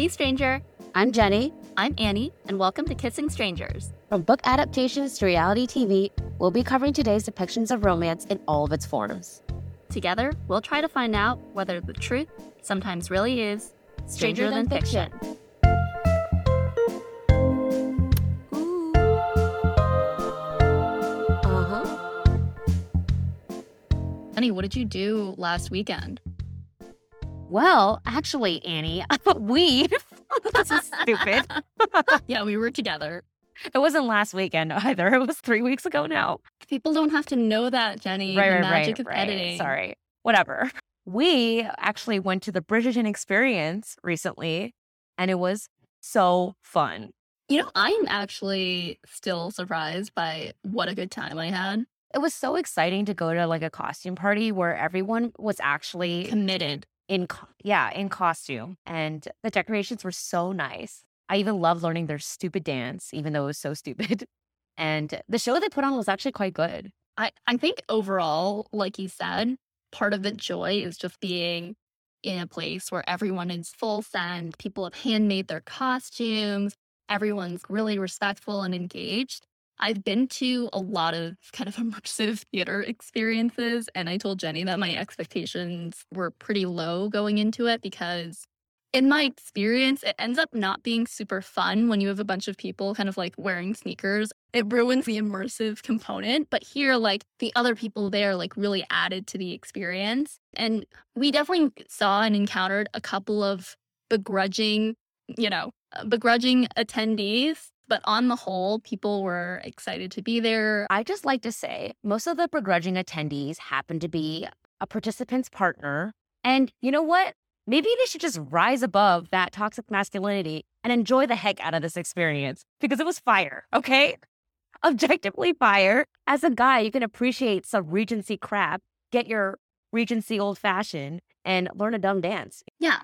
Hey, stranger. I'm Jenny. I'm Annie, and welcome to Kissing Strangers. From book adaptations to reality TV, we'll be covering today's depictions of romance in all of its forms. Together, we'll try to find out whether the truth sometimes really is stranger, Stranger than, than fiction. Ooh. Uh huh. Honey, what did you do last weekend? Well, actually, Annie, we. this is stupid. yeah, we were together. It wasn't last weekend either. It was three weeks ago now. People don't have to know that, Jenny. right, the right, magic right, of right. editing. Sorry. Whatever. We actually went to the Bridgerton experience recently, and it was so fun. You know, I'm actually still surprised by what a good time I had. It was so exciting to go to like a costume party where everyone was actually Committed. In co- yeah in costume and the decorations were so nice i even loved learning their stupid dance even though it was so stupid and the show they put on was actually quite good I, I think overall, like you said, part of the joy is just being in a place where everyone is full send. People have handmade their costumes. Everyone's really respectful and engaged. I've been to a lot of kind of immersive theater experiences, and I told Jenny that my expectations were pretty low going into it because in my experience, it ends up not being super fun when you have a bunch of people kind of like wearing sneakers. It ruins the immersive component. But here, like the other people there, like really added to the experience. And we definitely saw and encountered a couple of begrudging, you know, begrudging attendees. But on the whole, people were excited to be there. i just like to say most of the begrudging attendees happened to be a participant's partner. And you know what? Maybe they should just rise above that toxic masculinity and enjoy the heck out of this experience because it was fire okay? Objectively fire. As a guy you can appreciate some regency crap get your regency old fashioned and learn a dumb dance. Yeah.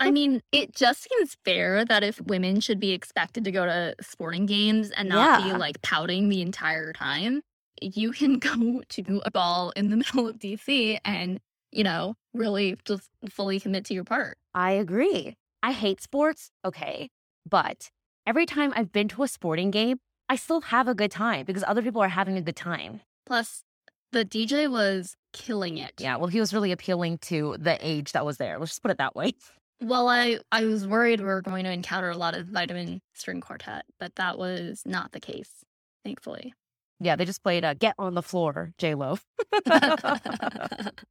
I mean, it just seems fair that if women should be expected to go to sporting games and not Yeah. be like pouting the entire time, you can go to a ball in the middle of DC and, you know, really just fully commit to your part. I agree. I hate sports, okay, but every time I've been to a sporting game, I still have a good time because other people are having a good time. Plus, the DJ was killing it. Yeah, well, he was really appealing to the age that was there. Let's just put it that way. Well, I, I was worried we were going to encounter a lot of vitamin string quartet, but that was not the case, thankfully. Yeah, they just played a "Get on the Floor," J Lo.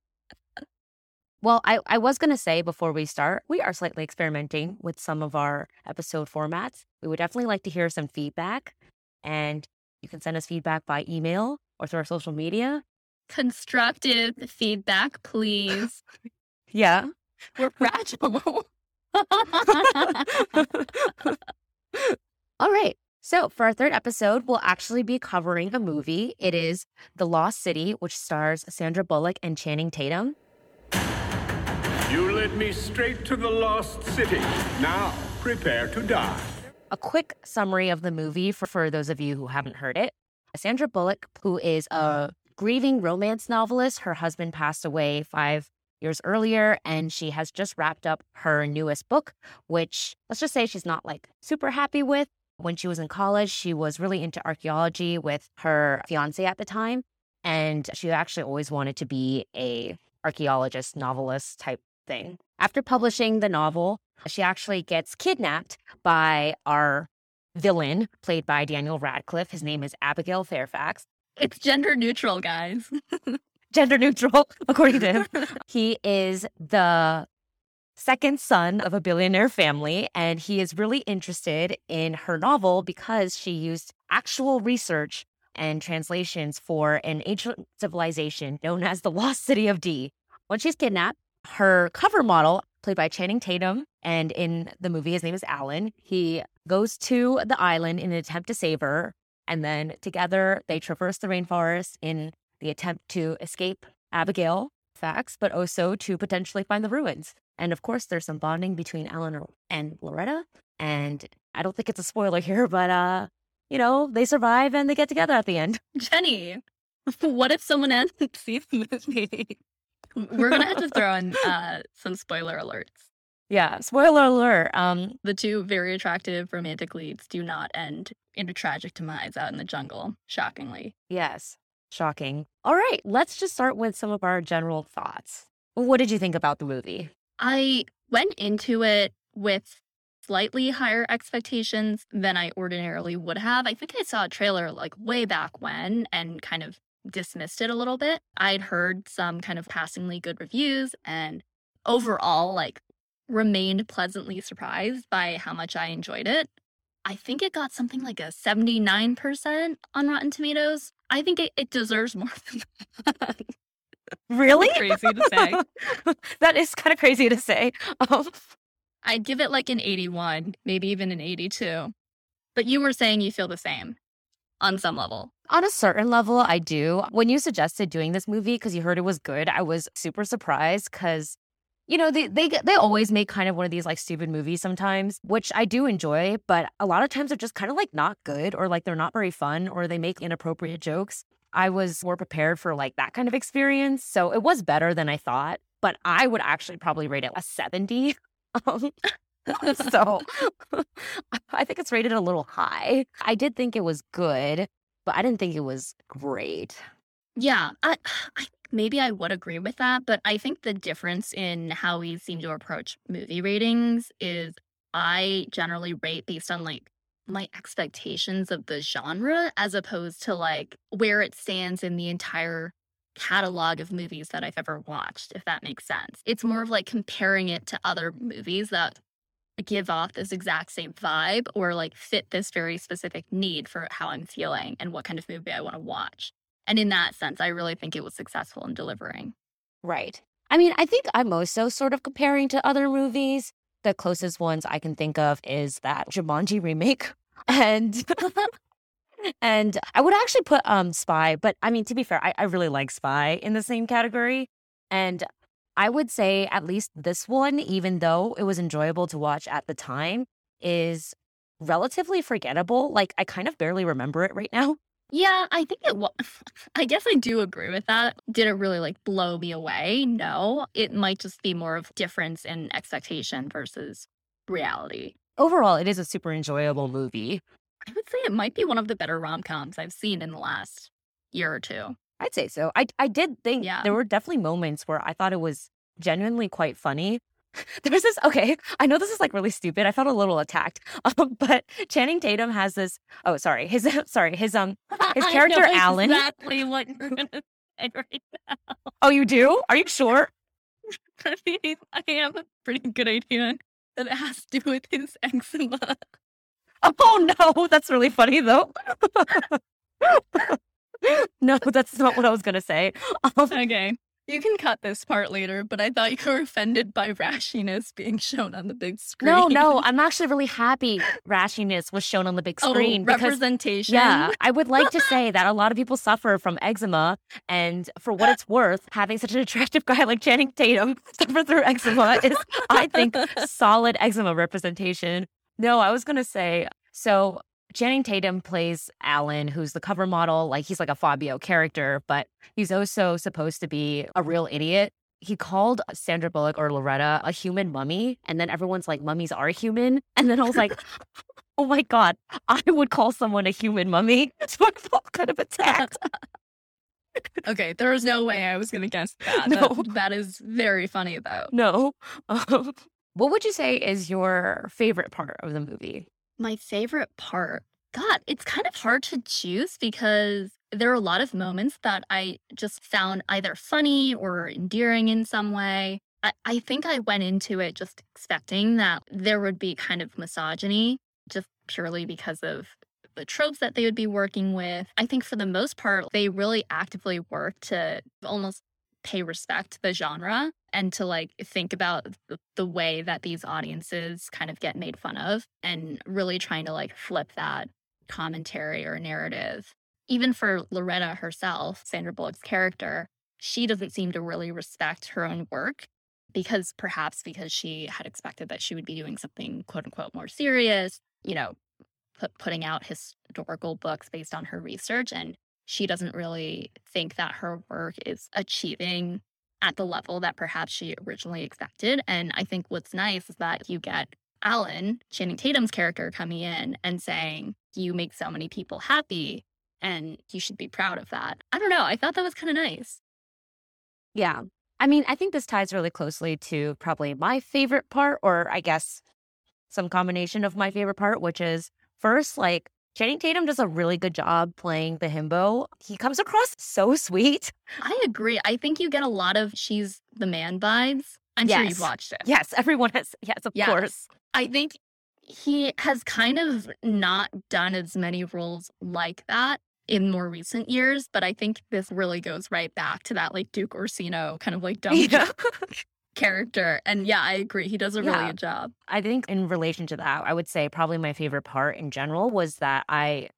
Well, I, I was going to say before we start, we are slightly experimenting with some of our episode formats. We would definitely like to hear some feedback, and you can send us feedback by email or through our social media. Constructive feedback, please. Yeah. We're fragile. All right. So, for our third episode, we'll actually be covering a movie. It is The Lost City, which stars Sandra Bullock and Channing Tatum. You led me straight to the lost city. Now, prepare to die. A quick summary of the movie for, for those of you who haven't heard it. Sandra Bullock, who is a grieving romance novelist, her husband passed away five years earlier, and she has just wrapped up her newest book, which let's just say she's not like super happy with. When she was in college, she was really into archaeology with her fiance at the time, and she actually always wanted to be a archaeologist, novelist type thing. After publishing the novel, she actually gets kidnapped by our villain, played by Daniel Radcliffe. His name is Abigail Fairfax. it's gender neutral, guys. Gender neutral, according to him. he is the second son of a billionaire family, and he is really interested in her novel because she used actual research and translations for an ancient civilization known as the Lost City of D. When she's kidnapped, her cover model, played by Channing Tatum, and in the movie, his name is Alan, he goes to the island in an attempt to save her. And then together they traverse the rainforest in the attempt to escape Abigail Fairfax, but also to potentially find the ruins. And of course, there's some bonding between Alan and Loretta. And I don't think it's a spoiler here, but uh, you know, they survive and they get together at the end. Jenny, what if someone else sees the movie? We're gonna have to throw in uh, some spoiler alerts. Yeah, spoiler alert. Um, The two very attractive romantic leads do not end in a tragic demise out in the jungle, shockingly. yes, shocking. All right, let's just start with some of our general thoughts. What did you think about the movie? I went into it with slightly higher expectations than I ordinarily would have. I think I saw a trailer like way back when and kind of dismissed it a little bit. I'd heard some kind of passingly good reviews and overall, like, remained pleasantly surprised by how much I enjoyed it. I think it got something like a 79% on Rotten Tomatoes. I think it, it deserves more than that. Really? Crazy to say. that is kind of crazy to say. Um, I'd give it like an 81, maybe even an 82. But you were saying you feel the same on some level. on a certain level, I do. When you suggested doing this movie because you heard it was good, I was super surprised because, you know, they, they they always make kind of one of these like stupid movies sometimes, which I do enjoy, but a lot of times they're just kind of like not good or like they're not very fun or they make inappropriate jokes. I was more prepared for like that kind of experience, so it was better than I thought. But I would actually probably rate it a seventy. Um, so I think it's rated a little high. I did think it was good, but I didn't think it was great. Yeah, I, I maybe I would agree with that, but I think the difference in how we seem to approach movie ratings is I generally rate based on like my expectations of the genre as opposed to like where it stands in the entire catalog of movies that I've ever watched, if that makes sense. It's more of like comparing it to other movies that give off this exact same vibe or like fit this very specific need for how I'm feeling and what kind of movie I want to watch. And in that sense, I really think it was successful in delivering. Right. I mean, I think I'm also sort of comparing to other movies. The closest ones I can think of is that Jumanji remake. And and I would actually put um Spy, but I mean to be fair, I, I really like Spy in the same category. And I would say at least this one, even though it was enjoyable to watch at the time, is relatively forgettable. Like I kind of barely remember it right now. Yeah, I think it was. I guess I do agree with that. Did it really like blow me away? No. It might just be more of difference in expectation versus reality. Overall, it is a super enjoyable movie. I would say it might be one of the better rom coms I've seen in the last year or two. I'd say so. I I did think Yeah. there were definitely moments where I thought it was genuinely quite funny. There was this okay. I know this is like really stupid. I felt a little attacked, um, but Channing Tatum has this. Oh, sorry. His sorry. His um. His I character, know Alan- Exactly what you're gonna say right now Oh, you do? Are you sure? I mean, I have a pretty good idea that it has to do with his eczema. Oh no, that's really funny though. no, that's not what I was gonna say. Um, Okay. You can cut this part later, but I thought you were offended by rashiness being shown on the big screen. no, no, I'm actually really happy rashiness was shown on the big Oh, screen because representation. Yeah, I would like to say that a lot of people suffer from eczema, and for what it's worth, having such an attractive guy like Channing Tatum suffer through eczema is, I think, solid eczema representation. No, I was gonna say so. Channing Tatum plays Alan, who's the cover model. Like he's like a Fabio character, but he's also supposed to be a real idiot. He called Sandra Bullock or Loretta a human mummy, and then everyone's like, "Mummies are human," and then I was like. Oh my God, I would call someone a human mummy. So I felt kind of attacked. Okay, there was no way I was going to guess that. No. That- that is very funny, though. No. Um, what would you say is your favorite part of the movie? My favorite part. God, it's kind of hard to choose because there are a lot of moments that I just found either funny or endearing in some way. I, I think I went into it just expecting that there would be kind of misogyny, just purely because of the tropes that they would be working with. I think for the most part, they really actively work to almost pay respect to the genre and to like think about the, the way that these audiences kind of get made fun of and really trying to like flip that commentary or narrative. Even for Loretta herself, Sandra Bullock's character, she doesn't seem to really respect her own work because perhaps because she had expected that she would be doing something quote unquote more serious, you know, put, putting out historical books based on her research. And she doesn't really think that her work is achieving at the level that perhaps she originally expected. And I think what's nice is that you get Alan, Channing Tatum's character, coming in and saying, You make so many people happy and you should be proud of that. I don't know. I thought that was kind of nice. Yeah. I mean, I think this ties really closely to probably my favorite part, or I guess some combination of my favorite part, which is first, like, Channing Tatum does a really good job playing the himbo. He comes across so sweet. I agree. I think you get a lot of she's the man vibes. I'm sure you've watched it. Yes, everyone has. Yes, of Yes. course. I think he has kind of not done as many roles like that in more recent years, but I think this really goes right back to that like Duke Orsino kind of like dumb Yeah. Character. And yeah, I agree. He does a really Yeah. good job. I think in relation to that, I would say probably my favorite part in general was that I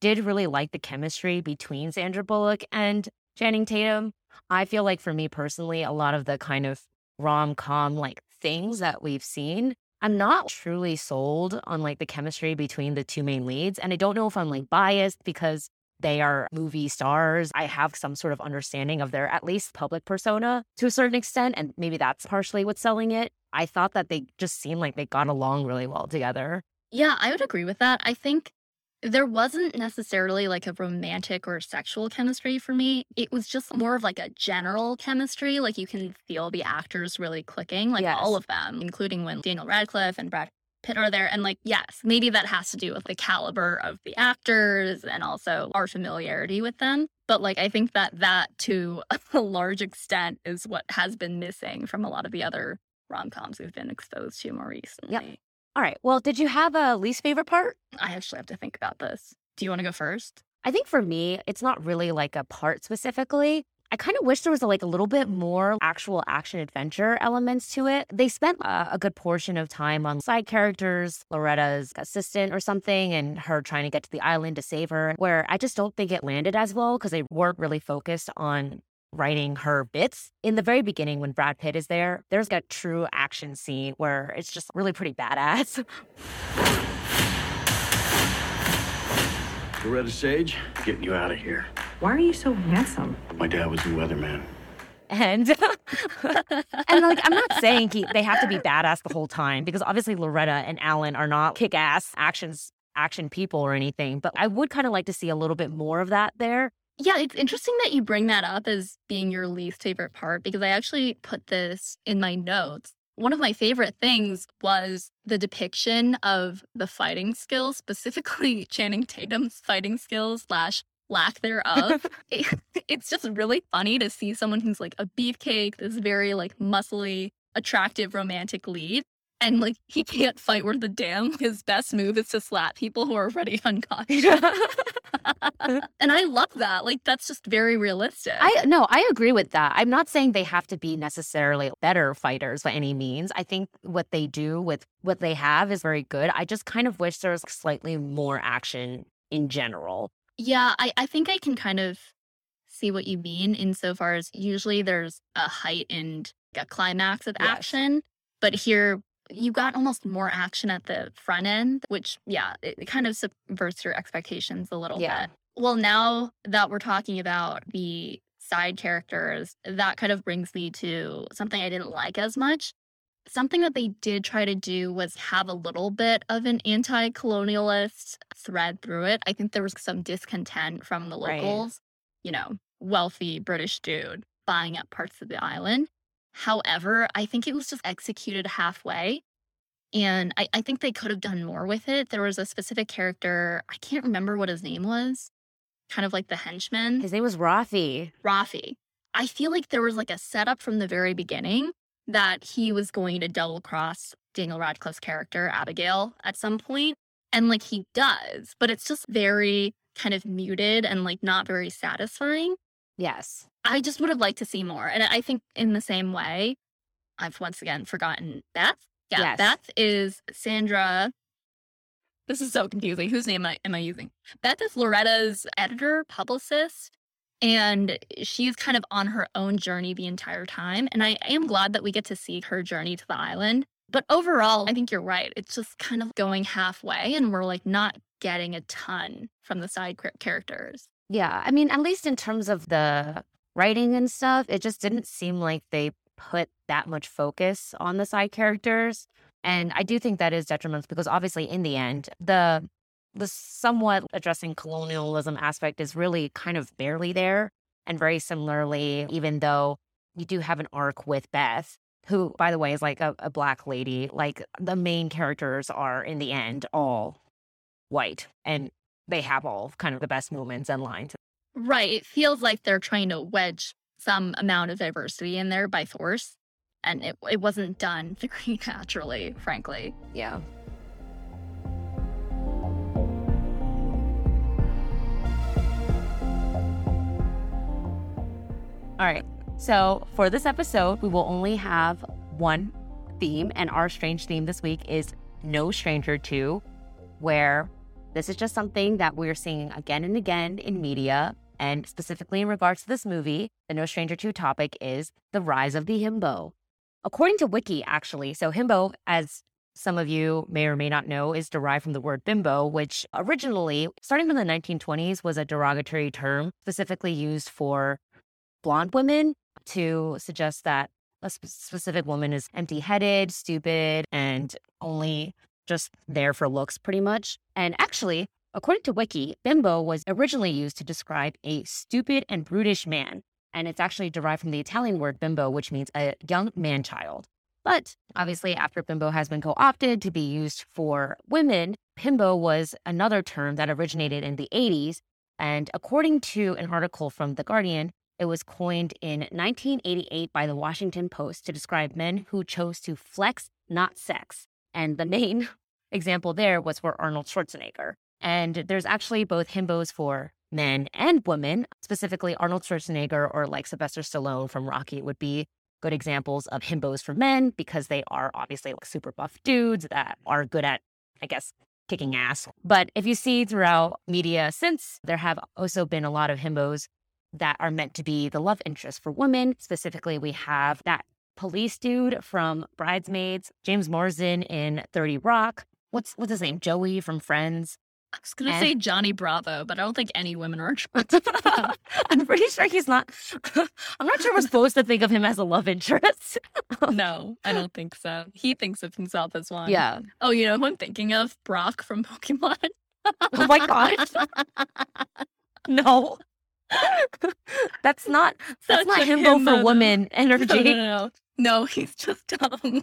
did really like the chemistry between Sandra Bullock and Channing Tatum. I feel like for me personally, a lot of the kind of rom com like things that we've seen, I'm not truly sold on like the chemistry between the two main leads. And I don't know if I'm like biased because they are movie stars. I have some sort of understanding of their at least public persona to a certain extent. And maybe that's partially what's selling it. I thought that they just seemed like they got along really well together. Yeah, I would agree with that. I think there wasn't necessarily like a romantic or sexual chemistry for me. It was just more of like a general chemistry. Like you can feel the actors really clicking, like Yes. all of them, including when Daniel Radcliffe and Brad Are there. And like, yes, maybe that has to do with the caliber of the actors and also our familiarity with them. But like, I think that that to a large extent is what has been missing from a lot of the other rom coms we've been exposed to more recently. All right. Well, did you have a least favorite part? I actually have to think about this. Do you want to go first? I think for me, it's not really like a part specifically. I kind of wish there was a, like a little bit more actual action adventure elements to it. They spent uh, a good portion of time on side characters, Loretta's assistant or something, and her trying to get to the island to save her, where I just don't think it landed as well because they weren't really focused on writing her bits. In the very beginning, when Brad Pitt is there, there's a true action scene where it's just really pretty badass. Loretta Sage, getting you out of here. Why are you so handsome? My dad was a weatherman. And and like I'm not saying he, they have to be badass the whole time because obviously Loretta and Alan are not kick-ass actions action people or anything, but I would kind of like to see a little bit more of that there. Yeah, it's interesting that you bring that up as being your least favorite part because I actually put this in my notes. One of my favorite things was the depiction of the fighting skills, specifically Channing Tatum's fighting skills slash lack thereof. It- it's just really funny to see someone who's like a beefcake, this very like muscly, attractive romantic lead. And like he can't fight worth a damn. His best move is to slap people who are already unconscious. and I love that. Like that's just very realistic. I no, I agree with that. I'm not saying they have to be necessarily better fighters by any means. I think what they do with what they have is very good. I just kind of wish there was slightly more action in general. Yeah, I, I think I can kind of see what you mean insofar as usually there's a heightened a climax of Yes. action. But here you got almost more action at the front end, which yeah, it, kind of subverts your expectations a little Yeah. bit. Well, now that we're talking about the side characters, that kind of brings me to something I didn't like as much. Something that they did try to do was have a little bit of an anti colonialist thread through it. I think there was some discontent from the Right. locals, you know, wealthy British dude buying up parts of the island. However, I think it was just executed halfway. And I, I think they could have done more with it. There was a specific character, I can't remember what his name was, kind of like the henchman. His name was Rafi. Rafi. I feel like there was like a setup from the very beginning that he was going to double cross Daniel Radcliffe's character, Abigail, at some point. And like he does, but it's just very kind of muted and like not very satisfying. Yes. I just would have liked to see more. And I think in the same way, I've once again forgotten Beth. Yeah, Yes. Beth is Sandra. This is so confusing. Whose name am I, am I using? Beth is Loretta's editor, publicist, and she's kind of on her own journey the entire time. And I am glad that we get to see her journey to the island. But overall, I think you're right. It's just kind of going halfway, and we're like not getting a ton from the side characters. Yeah, I mean, at least in terms of the writing and stuff, it just didn't seem like they put that much focus on the side characters. And I do think that is detrimental because obviously in the end, the the somewhat addressing colonialism aspect is really kind of barely there. And very similarly, even though you do have an arc with Beth, who, by the way, is like a, a black lady, like the main characters are in the end all white and they have all kind of the best moments and lines. Right. It feels like they're trying to wedge some amount of diversity in there by force. And it, it wasn't done very naturally, frankly. Yeah. All right. So for this episode, we will only have one theme, and our strange theme this week is No Stranger to, where this is just something that we're seeing again and again in media. And specifically in regards to this movie, the No Stranger to topic is the rise of the himbo. According to Wiki, actually, so himbo, as some of you may or may not know, is derived from the word bimbo, which originally, starting from the 1920s, was a derogatory term specifically used for blonde women to suggest that a sp- specific woman is empty headed, stupid, and only just there for looks, pretty much. And actually, according to Wiki, bimbo was originally used to describe a stupid and brutish man. And it's actually derived from the Italian word bimbo, which means a young man child. But obviously, after bimbo has been co opted to be used for women, bimbo was another term that originated in the 80s. And according to an article from The Guardian, it was coined in 1988 by the Washington Post to describe men who chose to flex, not sex. And the main example there was for Arnold Schwarzenegger. And there's actually both himbos for men and women, specifically Arnold Schwarzenegger or like Sylvester Stallone from Rocky would be good examples of himbos for men because they are obviously like super buff dudes that are good at, I guess, kicking ass. But if you see throughout media since, there have also been a lot of himbos that are meant to be the love interest for women. Specifically, we have that police dude from Bridesmaids, James Marsden in 30 Rock. What's what's his name? Joey from Friends. I was going to And- say Johnny Bravo, but I don't think any women are. I'm pretty sure he's not. I'm not sure we're supposed to think of him as a love interest. no, I don't think so. He thinks of himself as one. yeah. Oh, you know who I'm thinking of? Brock from Pokemon. Oh my god. no. that's not that's Such not himbo himbo, for though. woman No, no, energy. no, no. No, he's just dumb.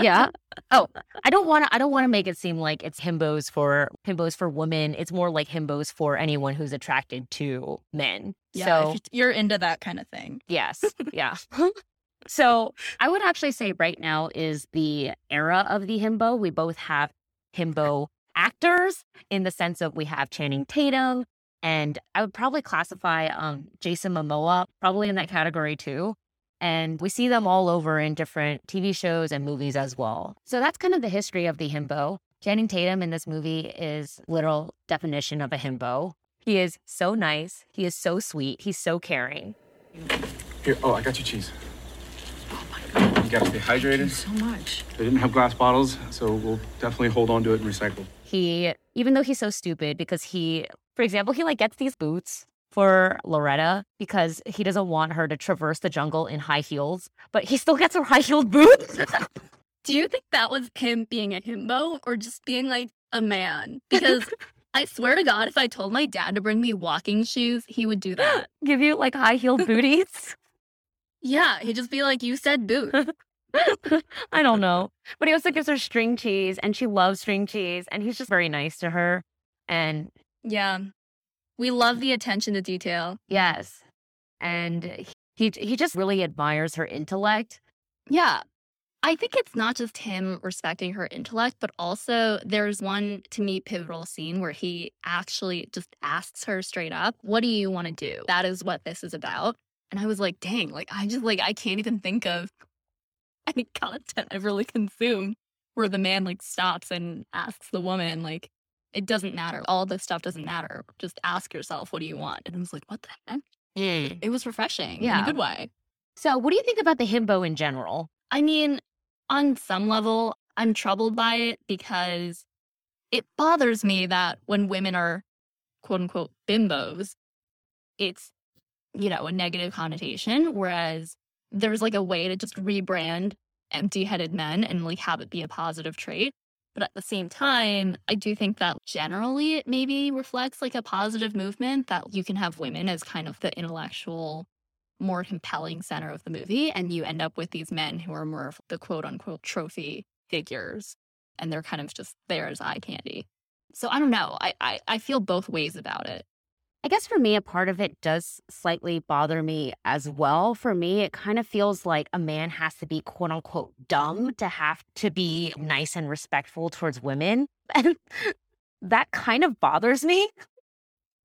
yeah. Oh, I don't want to. I don't want to make it seem like it's himbos for himbos for women. It's more like himbos for anyone who's attracted to men. Yeah, so if you're into that kind of thing. yes, yeah. so I would actually say right now is the era of the himbo. We both have himbo actors in the sense of we have Channing Tatum, and I would probably classify um, Jason Momoa probably in that category too. And we see them all over in different TV shows and movies as well. So that's kind of the history of the himbo. Channing Tatum in this movie is literal definition of a himbo. He is so nice. He is so sweet. He's so caring. Here, oh, I got you cheese. Oh my god. You gotta stay hydrated. So much. They didn't have glass bottles, so we'll definitely hold on to it and recycle. He, even though he's so stupid, because he, for example, he like gets these boots for Loretta because he doesn't want her to traverse the jungle in high heels, but he still gets her high heeled boots. Do you think that was him being a himbo or just being like a man? Because I swear to God, if I told my dad to bring me walking shoes, he would do that. Give you like high heeled booties. Yeah, he'd just be like, You said boot. I don't know. But he also gives her string cheese and she loves string cheese and he's just very nice to her. And Yeah. We love the attention to detail. yes. And he he just really admires her intellect. Yeah. I think it's not just him respecting her intellect, but also there's one to me pivotal scene where he actually just asks her straight up, What do you want to do? That is what this is about. And I was like, dang, like I just like I can't even think of any content I've really consumed where the man like stops and asks the woman, like, it doesn't matter. All this stuff doesn't matter. Just ask yourself, what do you want? And I was like, what the heck? Yeah. It was refreshing yeah. in a good way. So what do you think about the himbo in general? I mean, on some level, I'm troubled by it because it bothers me that when women are quote unquote bimbos, it's you know, a negative connotation. Whereas there's like a way to just rebrand empty headed men and like have it be a positive trait. But at the same time, I do think that generally it maybe reflects like a positive movement that you can have women as kind of the intellectual, more compelling center of the movie. And you end up with these men who are more of the quote unquote trophy figures. And they're kind of just there as eye candy. So I don't know. I, I, I feel both ways about it. I guess for me, a part of it does slightly bother me as well. For me, it kind of feels like a man has to be quote unquote dumb to have to be nice and respectful towards women. And that kind of bothers me.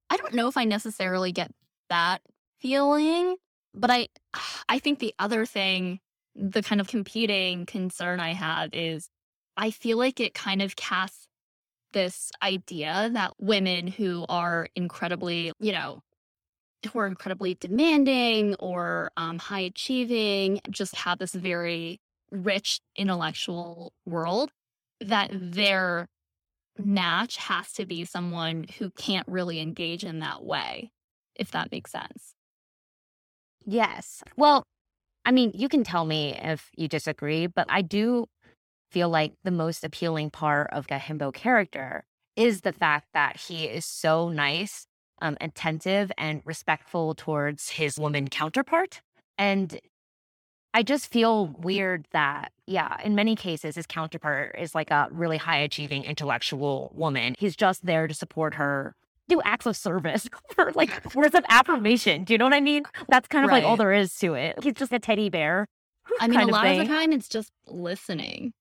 I don't know if I necessarily get that feeling, but I I think the other thing, the kind of competing concern I have is I feel like it kind of casts this idea that women who are incredibly, you know, who are incredibly demanding or um, high achieving just have this very rich intellectual world that their match has to be someone who can't really engage in that way, if that makes sense. Yes. Well, I mean, you can tell me if you disagree, but I do feel like the most appealing part of the himbo character is the fact that he is so nice, um, attentive, and respectful towards his woman counterpart. And I just feel weird that, yeah, in many cases, his counterpart is like a really high achieving intellectual woman. He's just there to support her, do acts of service for like words of affirmation. Do you know what I mean? That's kind of like all there is to it. He's just a teddy bear. I mean, a of lot of the time it's just listening.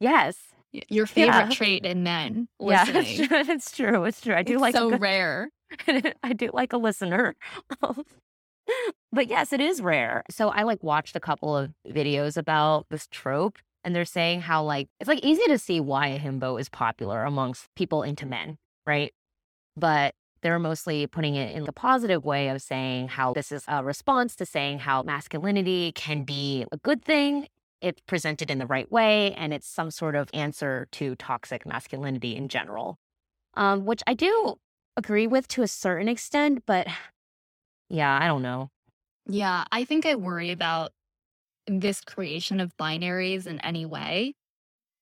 Yes. Your favorite Yeah. trait in men, Yeah, it's true. It's true. It's true. I do It's like so good- rare. I do like a listener. but yes, it is rare. So I like watched a couple of videos about this trope and they're saying how like it's like easy to see why a himbo is popular amongst people into men, right? But they're mostly putting it in the positive way of saying how this is a response to saying how masculinity can be a good thing if presented in the right way and it's some sort of answer to toxic masculinity in general. Um, which I do agree with to a certain extent, but yeah, I don't know. Yeah, I think I worry about this creation of binaries in any way.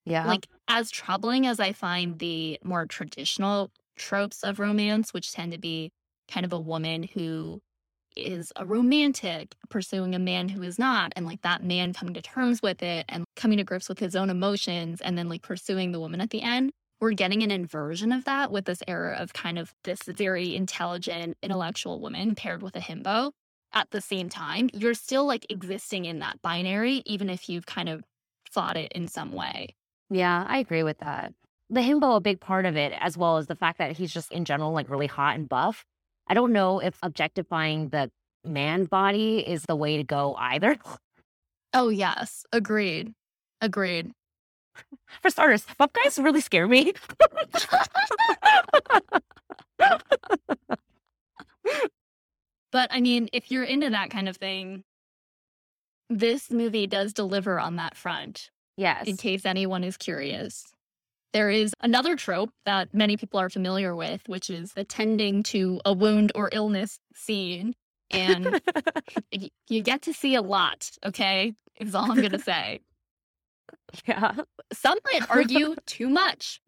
Yeah. Like, as troubling as I find the more traditional tropes of romance, which tend to be kind of a woman who is a romantic pursuing a man who is not, and like that man coming to terms with it and coming to grips with his own emotions and then like pursuing the woman at the end. We're getting an inversion of that with this era of kind of this very intelligent, intellectual woman paired with a himbo. At the same time, you're still like existing in that binary, even if you've kind of fought it in some way. yeah, I agree with that. The himbo, a big part of it, as well as the fact that he's just in general like really hot and buff. I don't know if objectifying the man body is the way to go either. Oh, yes. Agreed. Agreed. For starters, buff guys really scare me. But I mean, if you're into that kind of thing, this movie does deliver on that front, yes. in case anyone is curious. There is another trope that many people are familiar with, which is attending to a wound or illness scene. And you get to see a lot, okay? Is all I'm going to say. yeah. Some might argue too much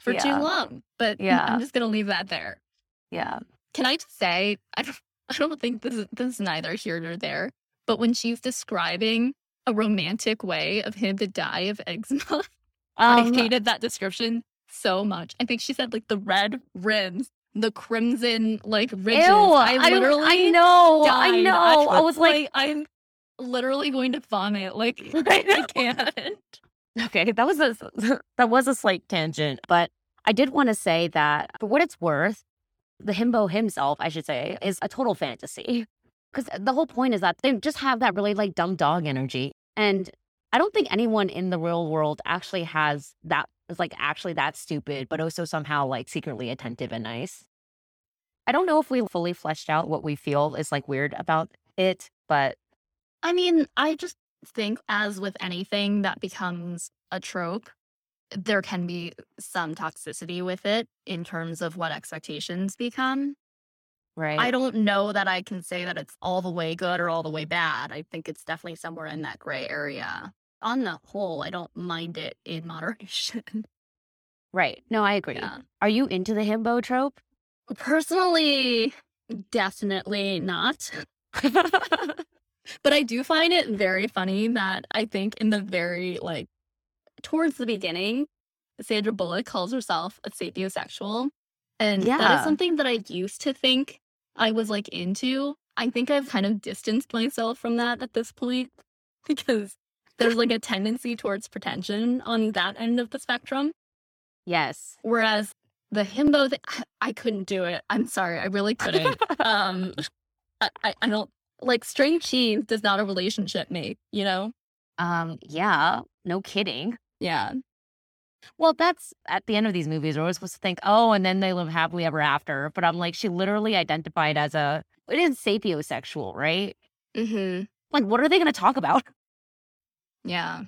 for too long, but Yeah. I'm just going to leave that there. Yeah. Can I just say, I don't, I don't think this is, this is neither here nor there, but when she's describing a romantic way of him to die of eczema, I Um, hated that description so much. I think she said like the red rims, the crimson like ridges. Ew, I literally I know. I know. I was like, I'm literally going to vomit. Like I can't. Okay, that was a that was a slight tangent, but I did want to say that for what it's worth, the himbo himself, I should say, is a total fantasy. Because the whole point is that they just have that really like dumb dog energy, and I don't think anyone in the real world actually has that is like actually that stupid, but also somehow like secretly attentive and nice. I don't know if we fully fleshed out what we feel is like weird about it, but I mean, I just think, as with anything that becomes a trope, there can be some toxicity with it in terms of what expectations become. Right. I don't know that I can say that it's all the way good or all the way bad. I think it's definitely somewhere in that gray area. On the whole, I don't mind it in moderation. Right. No, I agree. Yeah. Are you into the himbo trope? Personally, definitely not. but I do find it very funny that I think in the very like towards the beginning, Sandra Bullock calls herself a sapiosexual. And that Yeah. is something that I used to think I was like into. I think I've kind of distanced myself from that at this point because there's like a tendency towards pretension on that end of the spectrum. yes. Whereas the himbo thing, I, I couldn't do it. I'm sorry, I really couldn't. um, I, I, I don't like string cheese does not a relationship make. You know? Um, yeah, no kidding. Yeah. Well, that's at the end of these movies, we're always supposed to think, oh, and then they live happily ever after. But I'm like, she literally identified as a, it is sapiosexual, right? Mm-hmm. Like, what are they going to talk about? Yeah.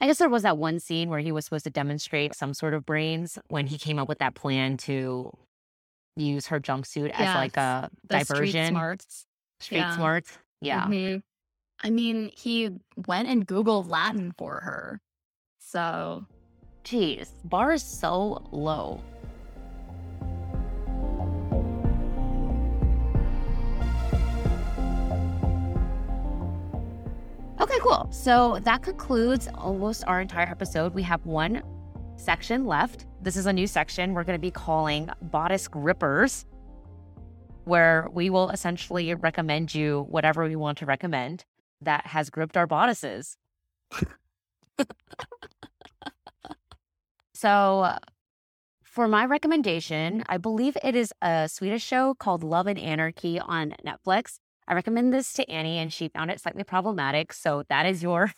I guess there was that one scene where he was supposed to demonstrate some sort of brains when he came up with that plan to use her jumpsuit as like a The street diversion. smarts. Street Yeah. smarts. Yeah. Mhm. I mean, he went and Googled Latin for her. So Jeez, bar is so low. Okay, cool. So that concludes almost our entire episode. We have one section left. This is a new section we're going to be calling Bodice Grippers, where we will essentially recommend you whatever we want to recommend that has gripped our bodices. So, for my recommendation, I believe it is a Swedish show called Love and Anarchy on Netflix. I recommend this to Annie, and she found it slightly problematic. So that is your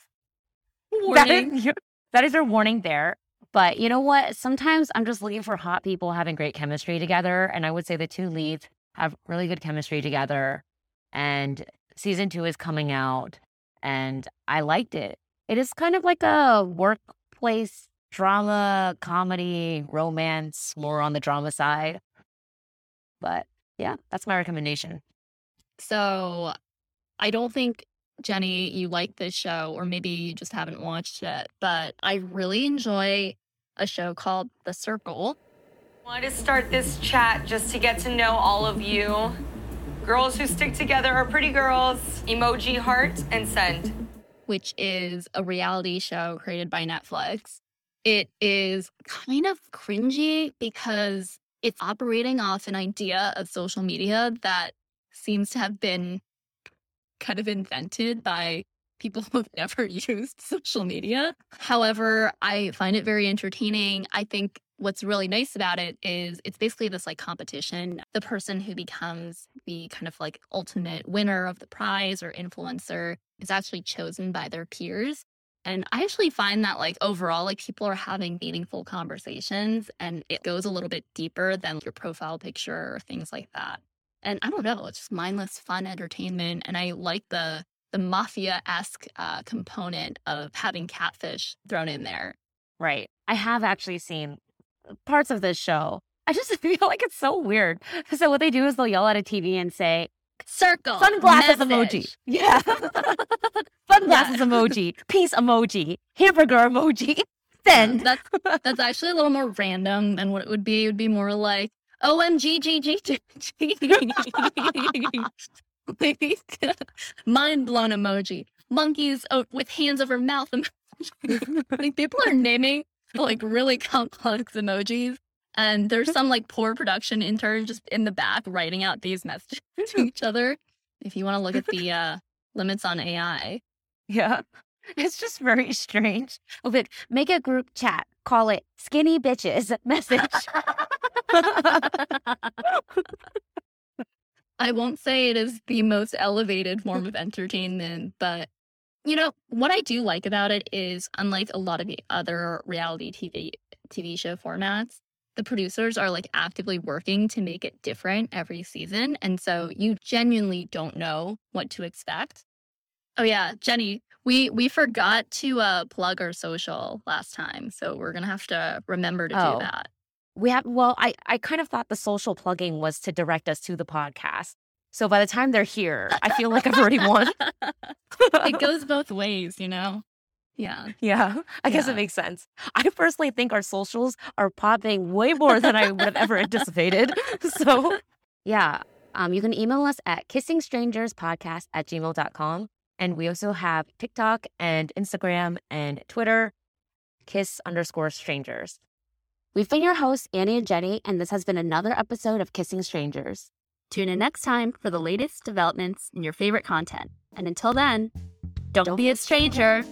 warning. is your, that is your warning there. But you know what? Sometimes I'm just looking for hot people having great chemistry together, and I would say the two leads have really good chemistry together. And season two is coming out, and I liked it. It is kind of like a workplace drama, comedy, romance, more on the drama side. But yeah, that's my recommendation. So I don't think Jenny, you like this show, or maybe you just haven't watched it, but I really enjoy a show called The Circle. I want to start this chat just to get to know all of you. Girls who stick together are pretty girls. Emoji, heart, and send. which is a reality show created by Netflix. It is kind of cringy because it's operating off an idea of social media that seems to have been kind of invented by people who've never used social media. However, I find it very entertaining. I think what's really nice about it is it's basically this like competition. The person who becomes the kind of like ultimate winner of the prize or influencer is actually chosen by their peers. And I actually find that like overall, like people are having meaningful conversations and it goes a little bit deeper than your profile picture or things like that. And I don't know, it's just mindless fun entertainment. And I like the the mafia-esque uh, component of having catfish thrown in there. Right. I have actually seen parts of this show. I just feel like it's so weird. So what they do is they'll yell at a TV and say, Circle. sunglasses emoji. Yeah. sunglasses emoji. Peace emoji. Hamburger emoji. Send. That's that's actually a little more random than what it would be. It would be more like OMG. Mind blown emoji. Monkeys with hands over mouth like people are naming like really complex emojis. And there's some like poor production intern just in the back writing out these messages to each other. If you want to look at the uh, limits on AI. Yeah. It's just very strange. Oh, but make a group chat. Call it skinny bitches message. I won't say it is the most elevated form of entertainment, but you know what I do like about it is unlike a lot of the other reality TV TV show formats, the producers are like actively working to make it different every season, and so you genuinely don't know what to expect. Oh yeah, Jenny, we we forgot to uh plug our social last time, so we're gonna have to remember to Oh. do that. We have, well, I, I kind of thought the social plugging was to direct us to the podcast. So by the time they're here, I feel like I've already won. it goes both ways, you know? Yeah. Yeah, I guess Yeah. it makes sense. I personally think our socials are popping way more than I would have ever anticipated. So, yeah, um, you can email us at kissingstrangerspodcast at gmail.com. And we also have TikTok and Instagram and Twitter, kiss underscore strangers. We've been your hosts, Annie and Jenny, and this has been another episode of Kissing Strangers. Tune in next time for the latest developments in your favorite content. And until then, don't, be a stranger.